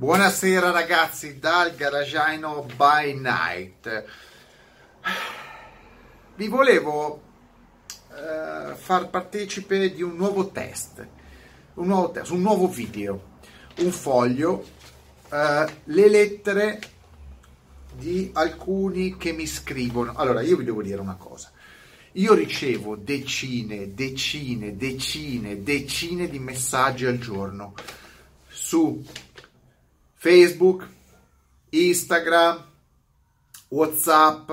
Buonasera ragazzi dal Garagiano by Night. Vi volevo eh, far partecipe di un nuovo test, un nuovo test, un nuovo video, un foglio, eh, le lettere di alcuni che mi scrivono. Allora, io vi devo dire una cosa. Io ricevo decine, decine, decine, decine di messaggi al giorno su Facebook, Instagram, Whatsapp,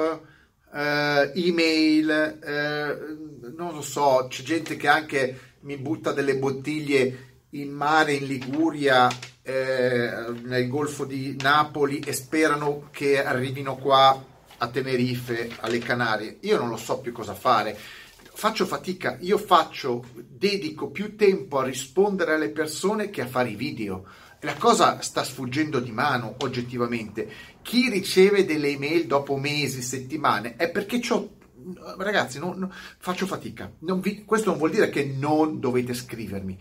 eh, email, eh, non lo so, c'è gente che anche mi butta delle bottiglie in mare in Liguria, eh, nel Golfo di Napoli e sperano che arrivino qua a Tenerife, alle Canarie. Io non lo so più cosa fare. Faccio fatica, io faccio, dedico più tempo a rispondere alle persone che a fare i video la cosa sta sfuggendo di mano oggettivamente. Chi riceve delle email dopo mesi, settimane, è perché ho ragazzi, non, non, faccio fatica. Non vi, questo non vuol dire che non dovete scrivermi.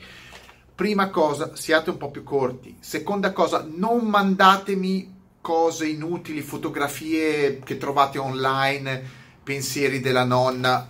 Prima cosa, siate un po' più corti. Seconda cosa, non mandatemi cose inutili, fotografie che trovate online, pensieri della nonna.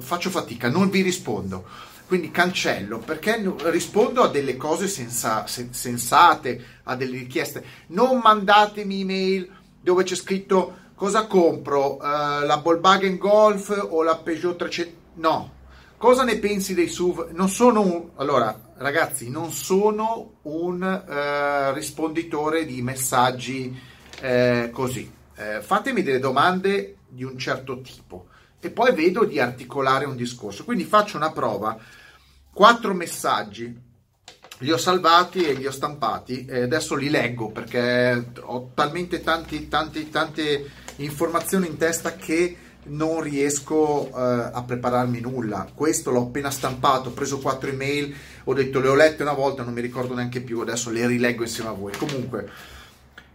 Faccio fatica, non vi rispondo quindi cancello perché rispondo a delle cose senza, sensate, a delle richieste. Non mandatemi email dove c'è scritto cosa compro, uh, la Volkswagen Golf o la Peugeot 300. No, cosa ne pensi dei SUV? Non sono un... Allora, ragazzi, non sono un uh, risponditore di messaggi uh, così. fatemi delle domande di un certo tipo e poi vedo di articolare un discorso. Quindi faccio una prova, quattro messaggi, li ho salvati e li ho stampati e adesso li leggo perché ho talmente tanti, tanti, tante informazioni in testa che non riesco uh, a prepararmi nulla. Questo l'ho appena stampato, ho preso quattro email, ho detto le ho lette una volta, non mi ricordo neanche più, adesso le rileggo insieme a voi. Comunque,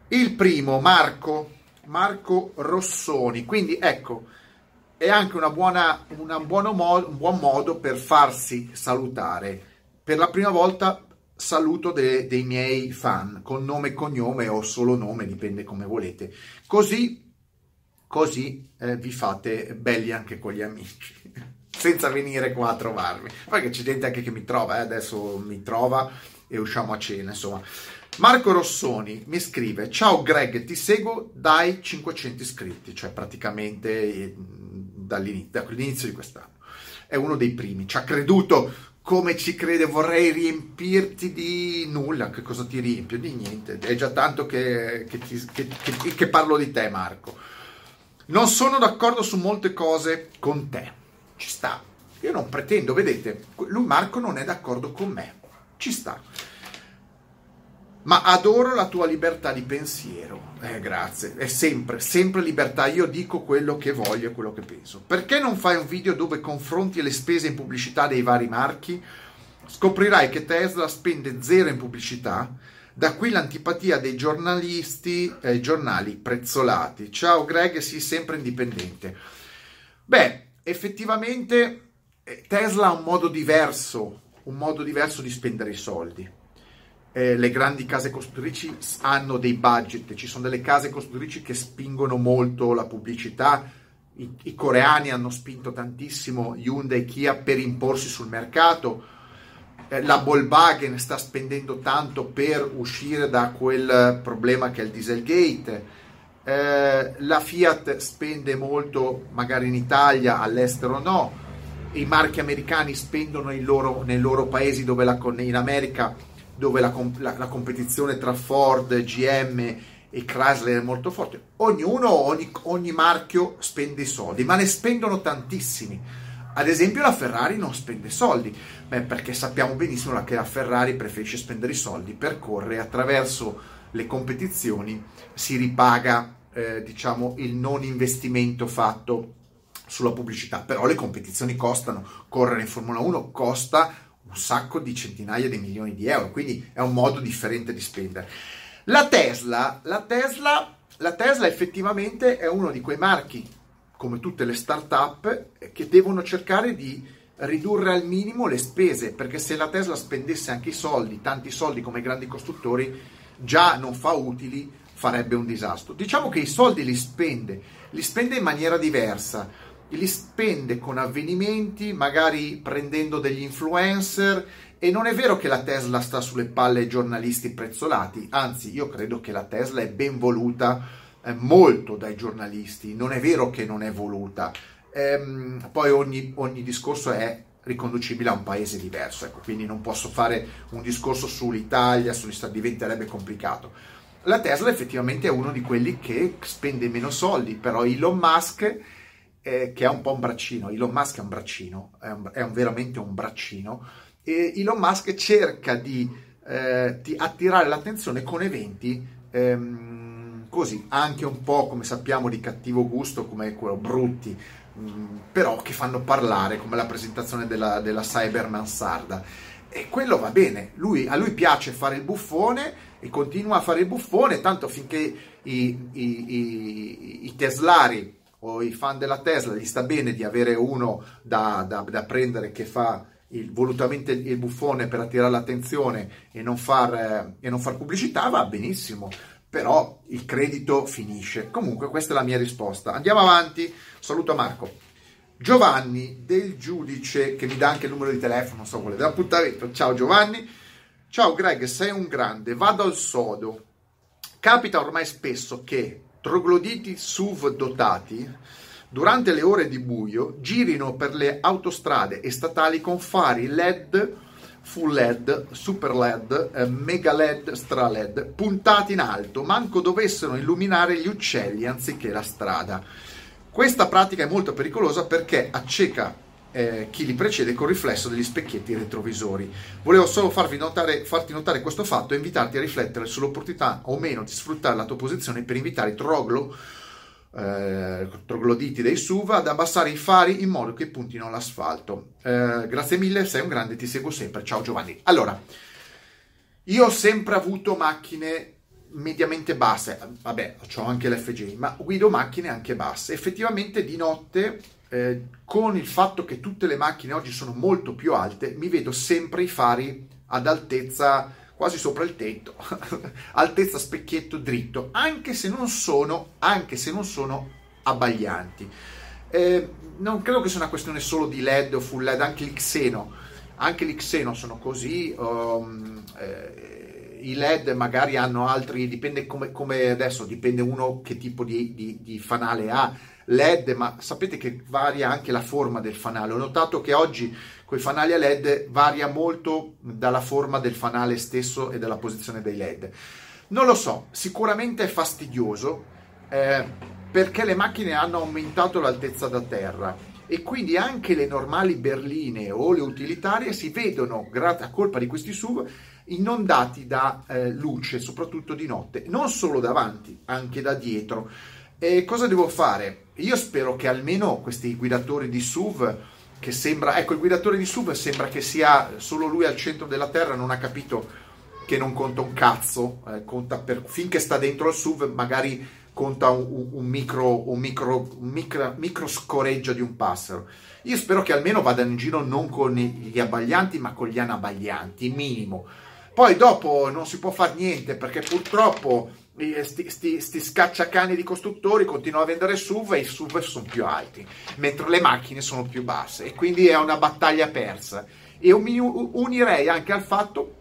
il primo, Marco, Marco Rossoni, quindi ecco, è anche una buona, una modo, un buon modo per farsi salutare. Per la prima volta saluto de, dei miei fan con nome e cognome o solo nome, dipende come volete. Così, così eh, vi fate belli anche con gli amici, senza venire qua a trovarmi. Poi che c'è gente anche che mi trova, eh, adesso mi trova e usciamo a cena, insomma. Marco Rossoni mi scrive: Ciao Greg, ti seguo dai 500 iscritti, cioè praticamente eh, dall'inizio di quest'anno. È uno dei primi, ci ha creduto come ci crede, vorrei riempirti di nulla, che cosa ti riempio? Di niente, è già tanto che, che, ti, che, che parlo di te Marco. Non sono d'accordo su molte cose con te, ci sta. Io non pretendo, vedete, lui Marco non è d'accordo con me, ci sta ma adoro la tua libertà di pensiero. Eh, grazie, è sempre, sempre libertà. Io dico quello che voglio e quello che penso. Perché non fai un video dove confronti le spese in pubblicità dei vari marchi? Scoprirai che Tesla spende zero in pubblicità. Da qui l'antipatia dei giornalisti e eh, giornali prezzolati. Ciao Greg, sii sempre indipendente. Beh, effettivamente eh, Tesla ha un modo diverso, un modo diverso di spendere i soldi eh, le grandi case costruttrici hanno dei budget, ci sono delle case costruttrici che spingono molto la pubblicità, I, i, coreani hanno spinto tantissimo Hyundai e Kia per imporsi sul mercato, eh, la Volkswagen sta spendendo tanto per uscire da quel problema che è il Dieselgate, eh, la Fiat spende molto magari in Italia, all'estero no, i marchi americani spendono loro, nei loro paesi dove la, in America dove la, la, la competizione tra Ford, GM e Chrysler è molto forte. Ognuno, ogni, ogni marchio spende i soldi, ma ne spendono tantissimi. Ad esempio la Ferrari non spende soldi, Beh, perché sappiamo benissimo che la Ferrari preferisce spendere i soldi per correre attraverso le competizioni, si ripaga eh, diciamo il non investimento fatto sulla pubblicità, però le competizioni costano, correre in Formula 1 costa un sacco di centinaia di milioni di euro, quindi è un modo differente di spendere. La Tesla, la Tesla, la Tesla effettivamente è uno di quei marchi, come tutte le start-up, che devono cercare di ridurre al minimo le spese, perché se la Tesla spendesse anche i soldi, tanti soldi come i grandi costruttori, già non fa utili, farebbe un disastro. Diciamo che i soldi li spende, li spende in maniera diversa, li spende con avvenimenti, magari prendendo degli influencer e non è vero che la Tesla sta sulle palle ai giornalisti prezzolati, anzi io credo che la Tesla è ben voluta eh, molto dai giornalisti, non è vero che non è voluta. Ehm, poi ogni, ogni discorso è riconducibile a un paese diverso, ecco, quindi non posso fare un discorso sull'Italia, sugli Stati, diventerebbe complicato. La Tesla effettivamente è uno di quelli che spende meno soldi, però Elon Musk, eh, che è un po' un braccino, Elon Musk è un braccino, è, un, è un, veramente un braccino, e Elon Musk cerca di, eh, di attirare l'attenzione con eventi ehm, così, anche un po' come sappiamo di cattivo gusto, come quello brutti, mh, mm, però che fanno parlare, come la presentazione della, della Cyber Mansarda. E quello va bene, lui, a lui piace fare il buffone e continua a fare il buffone, tanto finché i, i, i, i teslari o i fan della Tesla gli sta bene di avere uno da, da, da prendere che fa il, volutamente il buffone per attirare l'attenzione e non, far, eh, e non far pubblicità, va benissimo, però il credito finisce. Comunque questa è la mia risposta. Andiamo avanti, saluto Marco. Giovanni del giudice che mi dà anche il numero di telefono, non so quale, dell'appuntamento. Ciao Giovanni. Ciao Greg, sei un grande, vado al sodo. Capita ormai spesso che trogloditi SUV dotati durante le ore di buio girino per le autostrade e statali con fari LED, full LED, super LED, eh, mega LED, stra LED, puntati in alto, manco dovessero illuminare gli uccelli anziché la strada. Questa pratica è molto pericolosa perché acceca eh, chi li precede con riflesso degli specchietti retrovisori. Volevo solo notare, farti notare questo fatto e invitarti a riflettere sull'opportunità o meno di sfruttare la tua posizione per invitare i troglo eh, trogloditi dei SUV ad abbassare i fari in modo che puntino l'asfalto. Eh, grazie mille, sei un grande, ti seguo sempre. Ciao Giovanni. Allora, io ho sempre avuto macchine mediamente basse, vabbè, ho anche l'FG, ma guido macchine anche basse. Effettivamente di notte, eh, con il fatto che tutte le macchine oggi sono molto più alte, mi vedo sempre i fari ad altezza quasi sopra il tetto, altezza specchietto dritto, anche se non sono, anche se non sono abbaglianti. Eh, non credo che sia una questione solo di LED o full LED, anche l'Xeno, anche l'Xeno sono così, um, eh, i LED magari hanno altri, dipende come, come, adesso, dipende uno che tipo di, di, di fanale ha, LED, ma sapete che varia anche la forma del fanale. Ho notato che oggi con i fanali a LED varia molto dalla forma del fanale stesso e dalla posizione dei LED. Non lo so, sicuramente è fastidioso eh, perché le macchine hanno aumentato l'altezza da terra e quindi anche le normali berline o le utilitarie si vedono, grazie a colpa di questi SUV, inondati da eh, luce, soprattutto di notte, non solo davanti, anche da dietro. E cosa devo fare? Io spero che almeno questi guidatori di SUV che sembra, ecco il guidatore di SUV sembra che sia solo lui al centro della Terra, non ha capito che non conta un cazzo, eh, conta per, finché sta dentro il SUV magari conta un, un, micro, un, micro, un micro, micro scoreggio di un passero. Io spero che almeno vadano in giro non con gli abbaglianti ma con gli anabaglianti, minimo. Poi dopo non si può fare niente perché purtroppo sti, sti, sti scacciacani di costruttori continuano a vendere SUV e i SUV sono più alti, mentre le macchine sono più basse e quindi è una battaglia persa. E mi unirei anche al fatto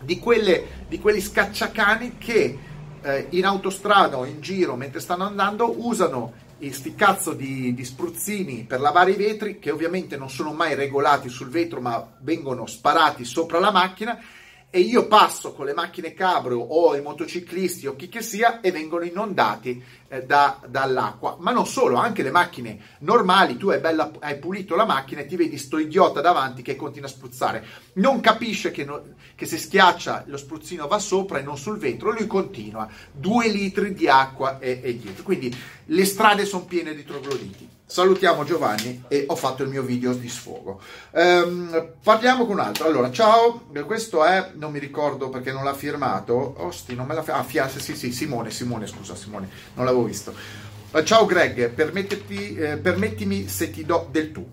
di, quelle, di quelli scacciacani che eh, in autostrada o in giro mentre stanno andando usano sti cazzo di, di, spruzzini per lavare i vetri che ovviamente non sono mai regolati sul vetro ma vengono sparati sopra la macchina e io passo con le macchine cabrio o i motociclisti o chi che sia e vengono inondati eh, da, dall'acqua. Ma non solo, anche le macchine normali, tu hai, bella, hai, pulito la macchina e ti vedi sto idiota davanti che continua a spruzzare. Non capisce che, no, che se schiaccia lo spruzzino va sopra e non sul vetro, lui continua. Due litri di acqua e, e dietro. Quindi le strade sono piene di trogloditi. Salutiamo Giovanni e ho fatto il mio video di sfogo. Um, parliamo con un altro. Allora, ciao, questo è, non mi ricordo perché non l'ha firmato. Osti, non me l'ha firmato. Ah, Fia, sì, sì, Simone, Simone, scusa, Simone, non l'avevo visto. Uh, ciao Greg, eh, permettimi se ti do del tu.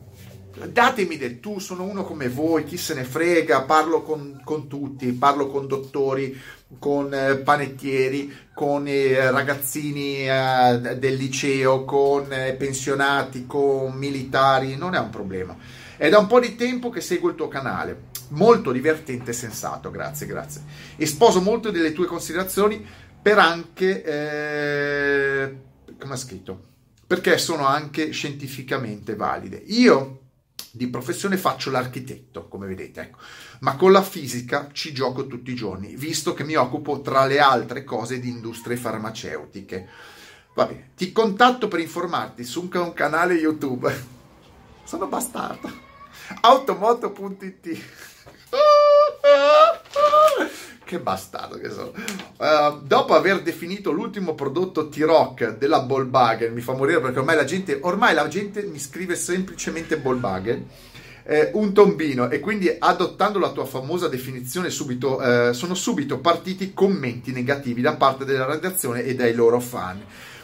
Datemi del tu, sono uno come voi, chi se ne frega, parlo con, con tutti, parlo con dottori, con eh, panettieri, con eh, ragazzini eh, del liceo, con pensionati, con militari, non è un problema. È da un po' di tempo che seguo il tuo canale, molto divertente e sensato, grazie, grazie. E sposo molte delle tue considerazioni per anche, come ha scritto, perché sono anche scientificamente valide. Io di professione faccio l'architetto, come vedete, ecco. ma con la fisica ci gioco tutti i giorni, visto che mi occupo tra le altre cose di industrie farmaceutiche. Va bene, ti contatto per informarti su un canale YouTube. Sono bastardo. Automoto.it che bastardo che sono. Uh, dopo aver definito l'ultimo prodotto T-Rock della Volkswagen, mi fa morire perché ormai la gente, ormai la gente mi scrive semplicemente Volkswagen. Eh, un tombino e quindi adottando la tua famosa definizione subito eh, sono subito partiti commenti negativi da parte della redazione e dai loro fan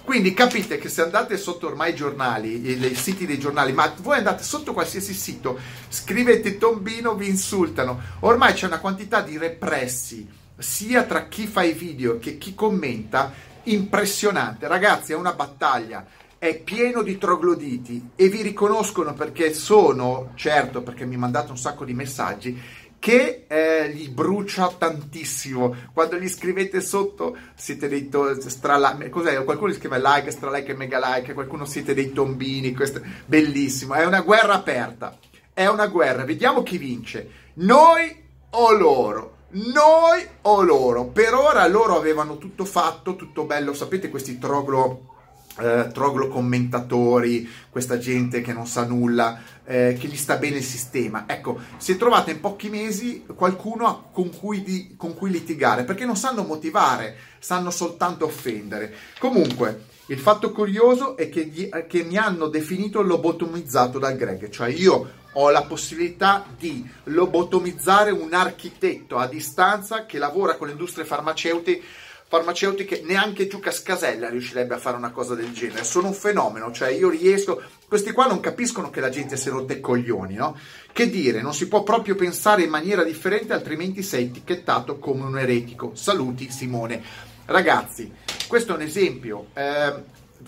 quindi capite che se andate sotto ormai i giornali, i siti dei giornali, ma voi andate sotto qualsiasi sito, scrivete tombino, vi insultano. Ormai c'è una quantità di repressi, sia tra chi fa i video che chi commenta, impressionante. Ragazzi, è una battaglia è pieno di trogloditi e vi riconoscono perché sono, certo perché mi mandate un sacco di messaggi, che eh, gli brucia tantissimo. Quando gli scrivete sotto siete dei to- stralike, cos'è? Qualcuno gli scrive like, stralike mega like, qualcuno siete dei tombini, questo bellissimo. È una guerra aperta. È una guerra, vediamo chi vince. Noi o loro? Noi o loro? Per ora loro avevano tutto fatto, tutto bello, sapete questi troglo eh, troglo commentatori, questa gente che non sa nulla, eh, che gli sta bene il sistema. Ecco, si è trovata in pochi mesi qualcuno con cui, di, con cui litigare, perché non sanno motivare, sanno soltanto offendere. Comunque, il fatto curioso è che, gli, che mi hanno definito lobotomizzato dal Greg, cioè io ho la possibilità di lobotomizzare un architetto a distanza che lavora con le industrie farmaceutiche farmaceutiche, neanche Giuca Scasella riuscirebbe a fare una cosa del genere. Sono un fenomeno, cioè io riesco. Questi qua non capiscono che la gente si è rotta i coglioni, no? Che dire, non si può proprio pensare in maniera differente, altrimenti sei etichettato come un eretico. Saluti Simone. Ragazzi, questo è un esempio. Eh,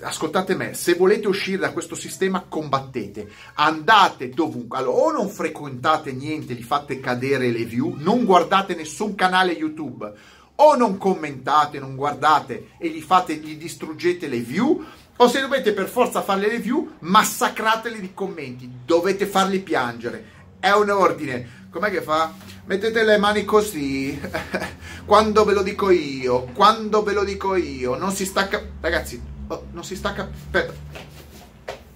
ascoltate me, se volete uscire da questo sistema combattete, andate dovunque, allora o non frequentate niente, gli fate cadere le view, non guardate nessun canale YouTube, o non commentate, non guardate e gli, fate, gli distruggete le view, o se dovete per forza farle le view, massacrateli di commenti, dovete farli piangere. È un ordine. Com'è che fa? Mettete le mani così. quando ve lo dico io, quando ve lo dico io, non si stacca. Ragazzi, oh, non si stacca. Aspetta,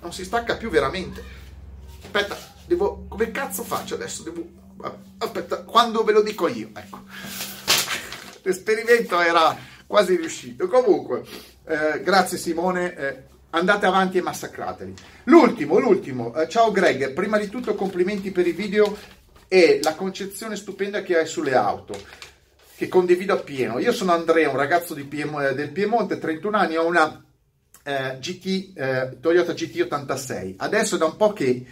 non si stacca più veramente. Aspetta, devo. Come cazzo faccio adesso? Devo. Aspetta, quando ve lo dico io, ecco l'esperimento era quasi riuscito. Comunque, eh, grazie Simone. Eh, andate avanti e massacrateli. L'ultimo, l'ultimo. Eh, ciao Greg, prima di tutto complimenti per i video e la concezione stupenda che hai sulle auto, che condivido appieno. Io sono Andrea, un ragazzo Piemo- eh, del Piemonte, 31 anni, ho una eh, GT, eh, Toyota GT86. Adesso è da un po' che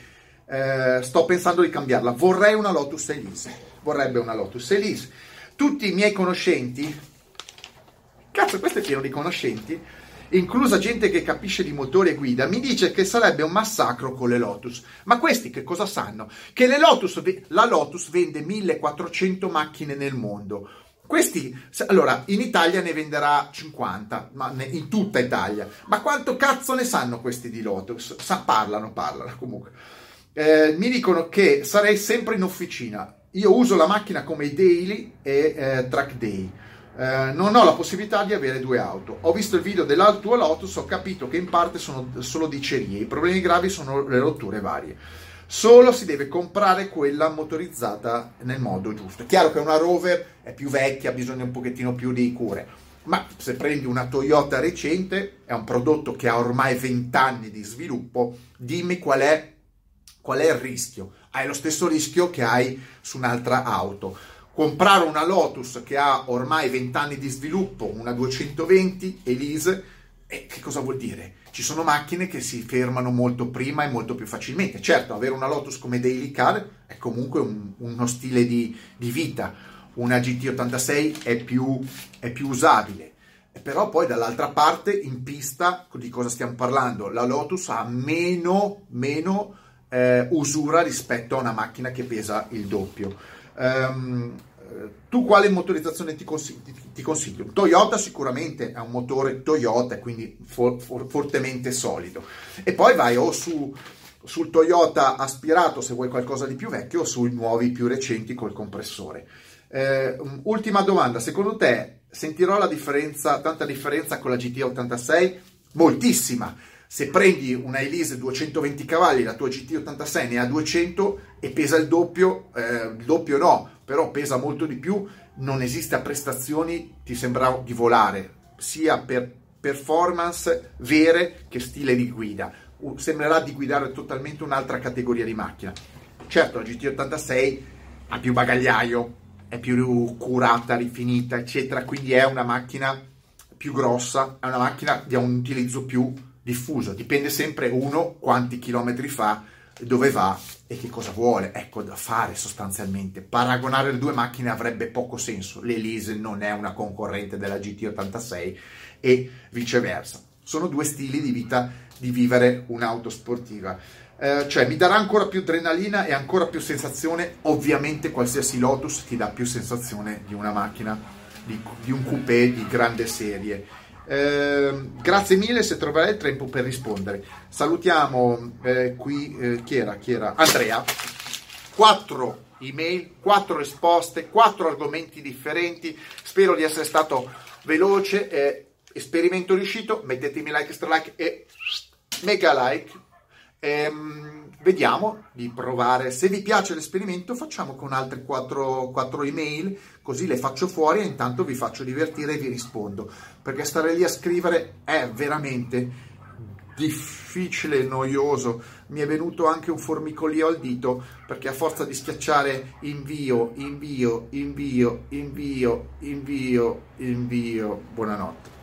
sto pensando di cambiarla. Vorrei una Lotus Elise. Vorrebbe una Lotus Elise tutti i miei conoscenti, cazzo questo è pieno di conoscenti, inclusa gente che capisce di motori e guida, mi dice che sarebbe un massacro con le Lotus. Ma questi che cosa sanno? Che Lotus, la Lotus vende 1400 macchine nel mondo. Questi, allora, in Italia ne venderà 50, ma in tutta Italia. Ma quanto cazzo ne sanno questi di Lotus? Sa, parlano, parlano comunque. Eh, mi dicono che sarei sempre in officina io uso la macchina come daily e eh, track day. Eh, non ho la possibilità di avere due auto. Ho visto il video dell'Altua Lotus, ho capito che in parte sono solo dicerie, i problemi gravi sono le rotture varie. Solo si deve comprare quella motorizzata nel modo giusto. È chiaro che una Rover è più vecchia, ha bisogno un pochettino più di cure, ma se prendi una Toyota recente, è un prodotto che ha ormai 20 anni di sviluppo, dimmi qual è, qual è il rischio hai lo stesso rischio che hai su un'altra auto. Comprare una Lotus che ha ormai 20 anni di sviluppo, una 220 Elise, E che cosa vuol dire? Ci sono macchine che si fermano molto prima e molto più facilmente. Certo, avere una Lotus come daily car è comunque un, uno stile di, di, vita. Una GT86 è più, è più usabile. Però poi dall'altra parte in pista di cosa stiamo parlando? La Lotus ha meno, meno eh, usura rispetto a una macchina che pesa il doppio. Um, tu quale motorizzazione ti, consigli, ti consiglio? Toyota sicuramente è un motore Toyota, quindi for, for, fortemente solido. E poi vai o su, sul Toyota aspirato se vuoi qualcosa di più vecchio o sui nuovi più recenti col compressore. Eh, ultima domanda, secondo te sentirò la differenza, tanta differenza con la GT86? Moltissima. Se prendi una Elise 220 cavalli, la tua GT86 ne ha 200 e pesa il doppio, eh, il doppio no, però pesa molto di più, non esiste a prestazioni, ti sembra di volare, sia per performance vere che stile di guida. Sembrerà di guidare totalmente un'altra categoria di macchina. Certo, la GT86 ha più bagagliaio, è più curata, rifinita, eccetera, quindi è una macchina più grossa, è una macchina ha un utilizzo più diffuso. Dipende sempre uno quanti chilometri fa, dove va e che cosa vuole. Ecco da fare sostanzialmente. Paragonare le due macchine avrebbe poco senso. L'Elise non è una concorrente della GT86 e viceversa. Sono due stili di vita di vivere un'auto sportiva. Eh, cioè mi darà ancora più adrenalina e ancora più sensazione. Ovviamente qualsiasi Lotus ti dà più sensazione di una macchina, di, di un coupé di grande serie. Eh, grazie mille se troverai il tempo per rispondere. Salutiamo eh, qui, eh, chi, era, chi era? Andrea. Quattro email, quattro risposte, quattro argomenti differenti. Spero di essere stato veloce. esperimento riuscito. Mettetemi like, extra like e mega like Ehm, vediamo di provare. Se vi piace l'esperimento, facciamo con altre 4, 4 email, così le faccio fuori e intanto vi faccio divertire e vi rispondo. Perché stare lì a scrivere è veramente difficile e noioso. Mi è venuto anche un formicolio al dito perché a forza di schiacciare invio, invio, invio, invio, invio, invio, buonanotte.